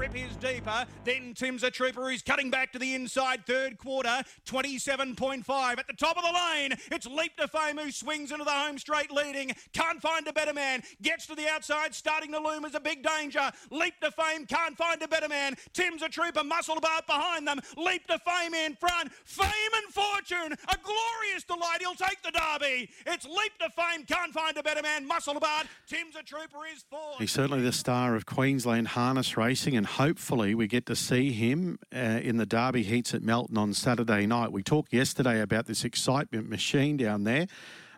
Rip is deeper. Then Tim's a trooper who's cutting back to the inside third quarter. 27.5 at the top of the lane. It's Leap to Fame who swings into the home straight leading. Can't find a better man. Gets to the outside, starting to loom as a big danger. Leap to Fame can't find a better man. Tim's a trooper, muscle about behind them. Leap to Fame in front. Fame and fortune, a glorious delight. He'll take the derby. It's Leap to Fame, can't find a better man. Muscle about. Tim's a trooper is fourth. He's certainly the star of Queensland harness racing, and hopefully we get to see him uh, in the Derby heats at Melton on Saturday night. We talked yesterday about this excitement machine down there,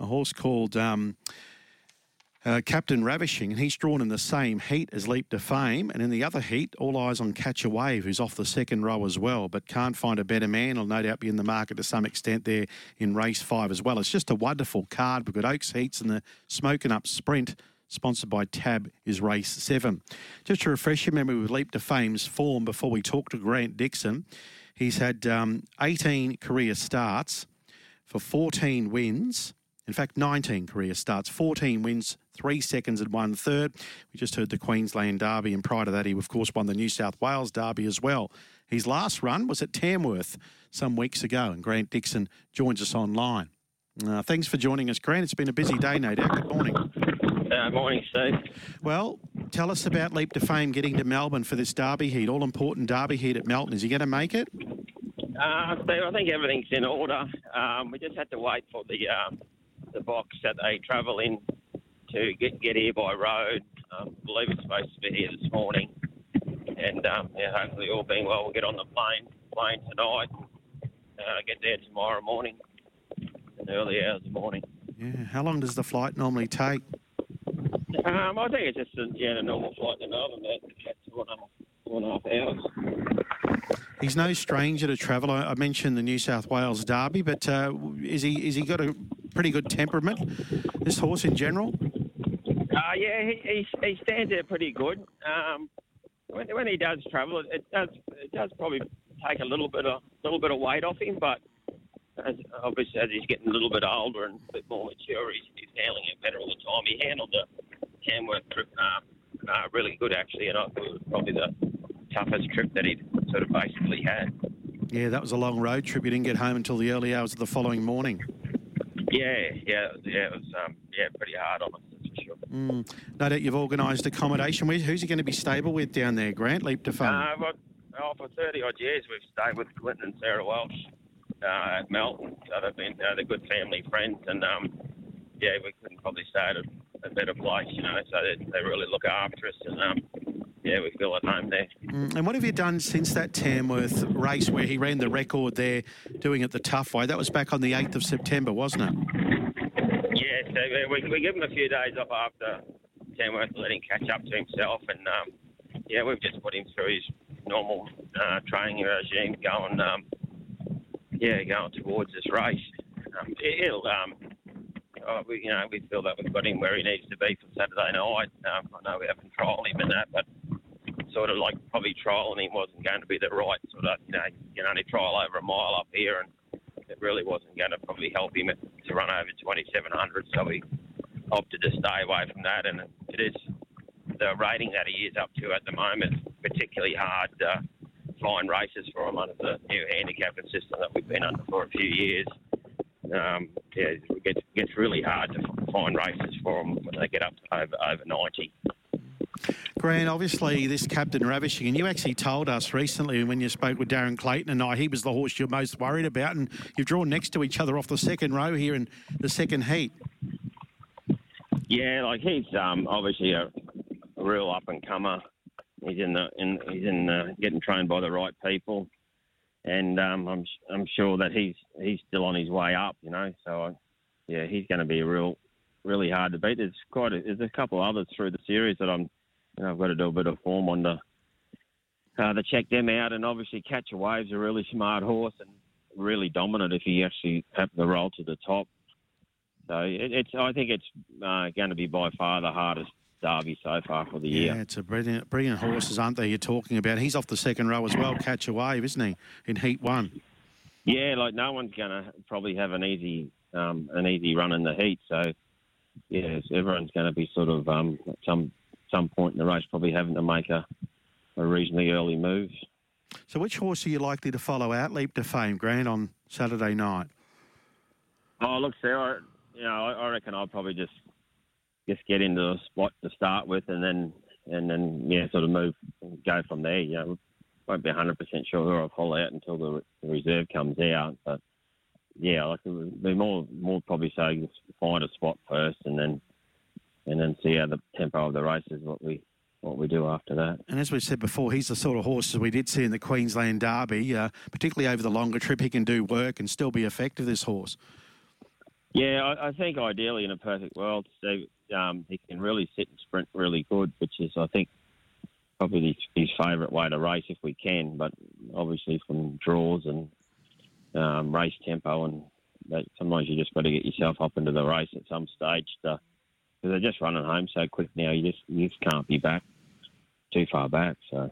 a horse called. Um, uh, Captain Ravishing, and he's drawn in the same heat as Leap to Fame. And in the other heat, all eyes on Catch a Wave, who's off the second row as well, but can't find a better man. Will no doubt be in the market to some extent there in race five as well. It's just a wonderful card. We've got Oaks Heats and the Smoken Up Sprint. Sponsored by Tab is race seven. Just to refresh your memory with Leap to Fame's form before we talk to Grant Dixon, he's had um, 18 career starts for 14 wins. In fact, 19 career starts, 14 wins, three seconds and one third. We just heard the Queensland Derby, and prior to that, he, of course, won the New South Wales Derby as well. His last run was at Tamworth some weeks ago, and Grant Dixon joins us online. Uh, thanks for joining us, Grant. It's been a busy day, no doubt. Good morning. Uh, morning, Steve. Well, tell us about Leap to Fame getting to Melbourne for this Derby heat, all important Derby heat at Melton. Is he going to make it? Uh, Steve, I think everything's in order. Um, we just had to wait for the um, the box that they travel in to get get here by road. Um, I believe it's supposed to be here this morning, and um, yeah, hopefully all being well, we'll get on the plane plane tonight. Uh, get there tomorrow morning, in the early hours of the morning. Yeah. How long does the flight normally take? Um, I think it's just a, yeah, a normal flight to Melbourne, about two and a half, two and a half hours. He's no stranger to travel. I I mentioned the New South Wales Derby, but uh, is he is he got a pretty good temperament? This horse in general. Uh, yeah, he, he, he stands there pretty good. Um, when, when he does travel, it, it does it does probably take a little bit of little bit of weight off him, but as, obviously as he's getting a little bit older and a bit more mature, he's, he's handling it better all the time. He handled the Tamworth trip um, uh, really good actually, and I thought it was probably the toughest trip that he'd sort of basically had. Yeah, that was a long road trip. You didn't get home until the early hours of the following morning. Yeah, yeah, yeah. It was um, yeah pretty hard on us, for sure. Mm. No doubt you've organised accommodation. Who's he going to be stable with down there, Grant? Leap to Fame. Uh, but, oh, for 30 odd years, we've stayed with Clinton and Sarah Welsh uh, at Melton. So they've been uh, they're good family friends, and um, yeah, we couldn't probably stay at a, better place, you know. So they, they really look after us, and um, yeah, we feel at home there. Mm, And what have you done since that Tamworth race where he ran the record there, doing it the tough way? That was back on the 8th of September, wasn't it? Yeah, so we, we give him a few days off after Tamworth, let him catch up to himself, and um, yeah, we've just put him through his normal uh, training regime, going um, yeah, going towards this race. Um, he'll um, oh, we, you know we feel that we've got him where he needs to be for Saturday night. Um, I know we haven't trialled him in that, but sort of like probably trialling him wasn't going to be the right sort of you know you can only trial over a mile up here and it really wasn't going to probably help him to run over 2700 so we opted to stay away from that and it is the rating that he is up to at the moment particularly hard to find races for him under the new handicapping system that we've been under for a few years um, yeah, it gets, gets really hard to find races for them when they get up over, over 90. Grant, obviously, this Captain Ravishing, and you actually told us recently when you spoke with Darren Clayton and I, he was the horse you're most worried about, and you've drawn next to each other off the second row here in the second heat. Yeah, like he's um, obviously a, a real up and comer. He's in the in he's in uh, getting trained by the right people, and um, I'm I'm sure that he's he's still on his way up. You know, so I, yeah, he's going to be real really hard to beat. There's quite a, there's a couple others through the series that I'm you know I've got to do a bit of form on to uh, to check them out, and obviously Catch a Wave's a really smart horse and really dominant if he actually happened to roll to the top. So it, it's I think it's uh, going to be by far the hardest Derby so far for the Yeah, year. Yeah, it's a brilliant, brilliant horses, aren't they? You're talking about. He's off the second row as well. Catch a wave, isn't he? In Heat One. Yeah, like no one's going to probably have an easy um, an easy run in the heat. So yeah, everyone's going to be sort of um, at some some point in the race probably having to make a, a reasonably early move. So, which horse are you likely to follow out? Leap to Fame, Grant, on Saturday night. Oh, look, Sarah, you know, I, I reckon I'll probably just just get into the spot to start with, and then and then yeah, sort of move, go from there. You know, won't be hundred percent sure who I'll follow out until the, reserve comes out, but yeah, like it would be more more probably so just find a spot first, and then and then see how the tempo of the race is what we what we do after that. And as we said before, he's the sort of horse as we did see in the Queensland Derby, uh, particularly over the longer trip. He can do work and still be effective. This horse. Yeah, I, I think ideally in a perfect world, Steve, um, he can really sit and sprint really good, which is I think probably his, his favourite way to race if we can. But obviously from draws and um, race tempo, and that, sometimes you just got to get yourself up into the race at some stage because they're just running home so quick now. You just you just can't be back too far back. So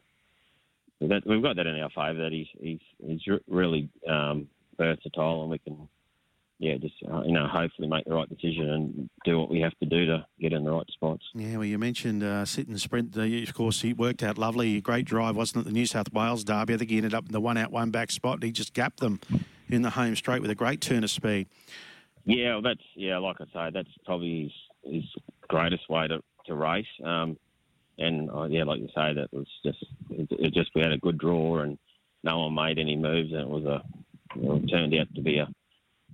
that, we've got that in our favour that he's he's he's really um, versatile, and we can yeah, just uh, you know, hopefully make the right decision and do what we have to do to get in the right spots. Yeah, well, you mentioned uh, sit and sprint. Uh, of course, he worked out lovely. Great drive, wasn't it? The New South Wales Derby. I think he ended up in the one out, one back spot. He just gapped them in the home straight with a great turn of speed. Yeah, well, that's yeah, like I say, that's probably his, his greatest way to, to race. Um, and uh, yeah, like you say, that was just it, it just we had a good draw and no one made any moves, and it was a it turned out to be a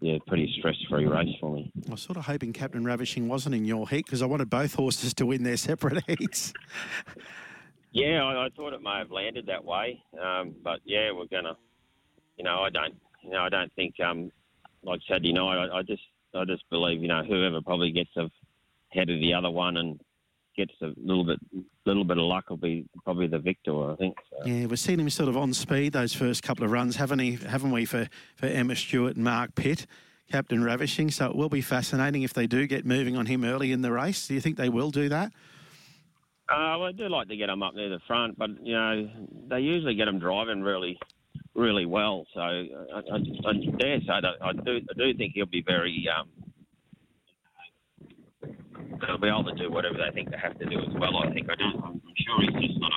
yeah, pretty stress-free race for me. I was sort of hoping Captain Ravishing wasn't in your heat because I wanted both horses to win their separate heats. Yeah, I, I thought it may have landed that way, um, but yeah, we're gonna, you know, I don't, you know, I don't think, um, like Saturday night, I, I just, I just believe, you know, whoever probably gets ahead of the other one and gets a little bit, little bit of luck will be probably the victor, I think. So. Yeah, we've seen him sort of on speed those first couple of runs, haven't he? Haven't we for for Emma Stewart and Mark Pitt, Captain Ravishing? So it will be fascinating if they do get moving on him early in the race. Do you think they will do that? Uh, well, I do like to get them up near the front, but you know they usually get them driving really, really well. So I, I, I dare say I do, I do think he'll be very. Um, they'll be able to do whatever they think they have to do as well. I think I do. I'm sure he's just not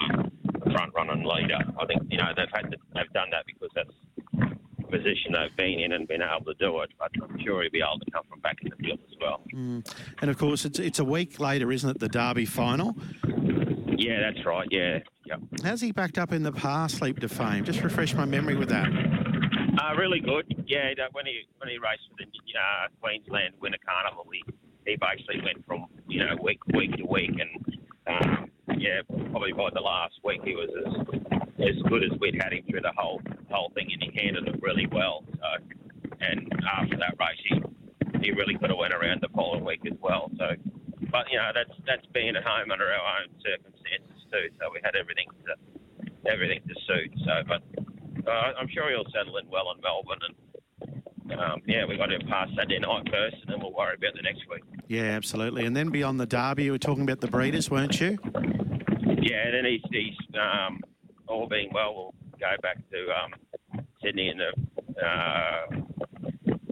a front running leader. I think you know they've had to, they've done that because that's the position they've been in and been able to do it. But I'm sure he'll be able to come from back in the field as well. Mm. And of course, it's it's a week later, isn't it? The Derby final. Yeah, that's right. Yeah, yep. How's he backed up in the past, Leap to Fame? Just refresh my memory with that. Uh, really good. Yeah, when he when he raced for the uh, Queensland Winter Carnival, he, he basically went from you know week week to week, and um, yeah, probably by the last week he was as as good as we'd had him through the whole whole thing, and he handled it really well. So, and after that race, he he really could have went around the following week as well. So, but you know that's that's being at home under our own circumstances too. So we had everything to everything to suit. So, but uh, I'm sure he'll settle in well in Melbourne, and um, yeah, we've got to pass Saturday night first, and then we'll worry about the next week. Yeah, absolutely. And then beyond the Derby, you were talking about the breeders, weren't you? Yeah, and then he's, he's um, all being well, we'll go back to um, Sydney and the uh,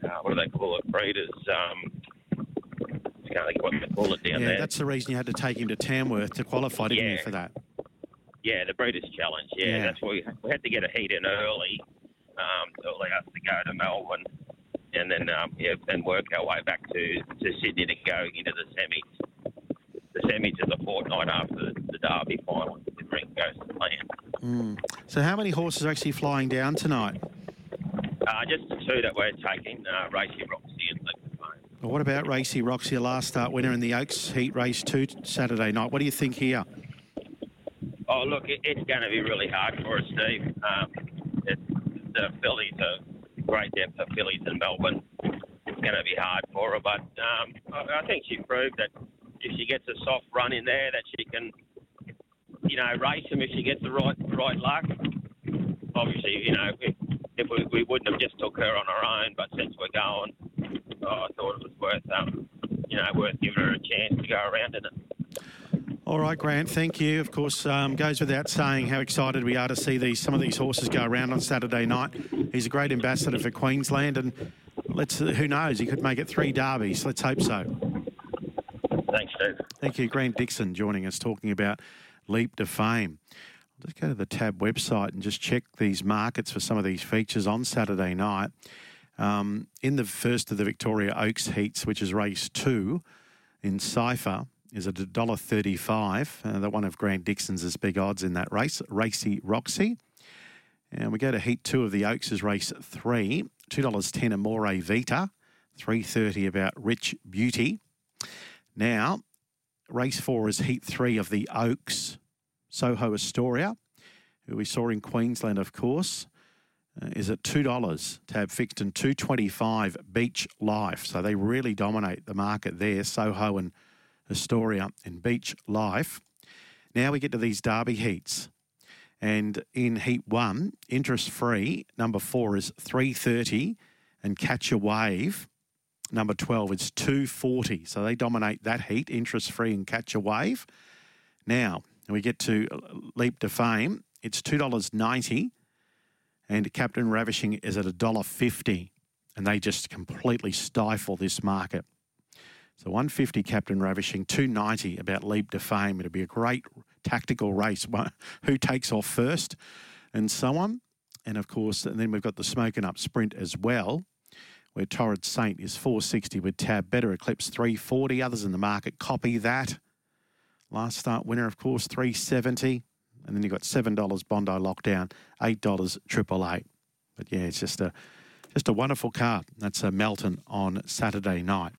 uh, what do they call it? Breeders. Um, I can't think what they call it down there. yeah, there. that's the reason you had to take him to Tamworth to qualify, didn't you, for that? Yeah, the Breeders' Challenge. Yeah, Yeah. that's why we, we had to get a heat in early um, to allow us to go to Melbourne, and then um, yeah, then work our way back to, to Sydney to go into the semis. The semis is a fortnight after the, the Derby final. If everything goes to plan. Mm. So, how many horses are actually flying down tonight? Uh, just the two that we're taking, uh, Racy Roxy and Liquid Well, what about Racy Roxy, last start winner in the Oaks Heat Race 2 Saturday night? What do you think here? Oh, look, it, it's going to be really hard for us, Steve. Um, it, the fillies are great depth of fillies in Melbourne. It's going to be hard for her, but um, I, I think she proved that if she gets a soft run in there, that she can, you know, race them if she gets the right right luck. Obviously, you know, if, if we, we wouldn't have just took her on her own, but since we're going, oh, I thought it was worth, um, you know, worth giving her a chance to go around in it. All right, Grant. Thank you. Of course, um, goes without saying how excited we are to see these some of these horses go around on Saturday night. He's a great ambassador for Queensland, and let's who knows he could make it three derbies. Let's hope so. Thanks, Steve. Thank you, Grant Dixon, joining us talking about Leap to Fame. I'll just go to the Tab website and just check these markets for some of these features on Saturday night. Um, in the first of the Victoria Oaks heats, which is race two in Cypher, is at $1.35. Uh, the one of Grant Dixon's is big odds in that race, Racy Roxy. And we go to heat two of the Oaks is race three, $2.10 Amore Vita, 330 about Rich Beauty. Now, race four is heat three of the Oaks, Soho Astoria, who we saw in Queensland, of course uh, is at two dollars. Tab fixed and two twenty five. Beach Life, so they really dominate the market there. Soho and Astoria and Beach Life. Now we get to these Derby heats, and in Heat One, interest free number four is three thirty, and Catch a Wave. Number 12 is 240. So they dominate that heat, interest free and catch a wave. Now, we get to Leap to Fame. It's $2.90 and Captain Ravishing is at $1.50, and they just completely stifle this market. So 150 Captain Ravishing, 290 about Leap to Fame. It'll be a great tactical race. Who takes off first, and so on. And of course, and then we've got the Smoken Up Sprint as well, where Torrid Saint is 460 with Tab Better Eclipse 340. Others in the market copy that. Last start winner, of course, 370 and then you've got seven dollars Bondi lockdown, eight dollars triple eight. But yeah, it's just a just a wonderful car. That's a Melton on Saturday night.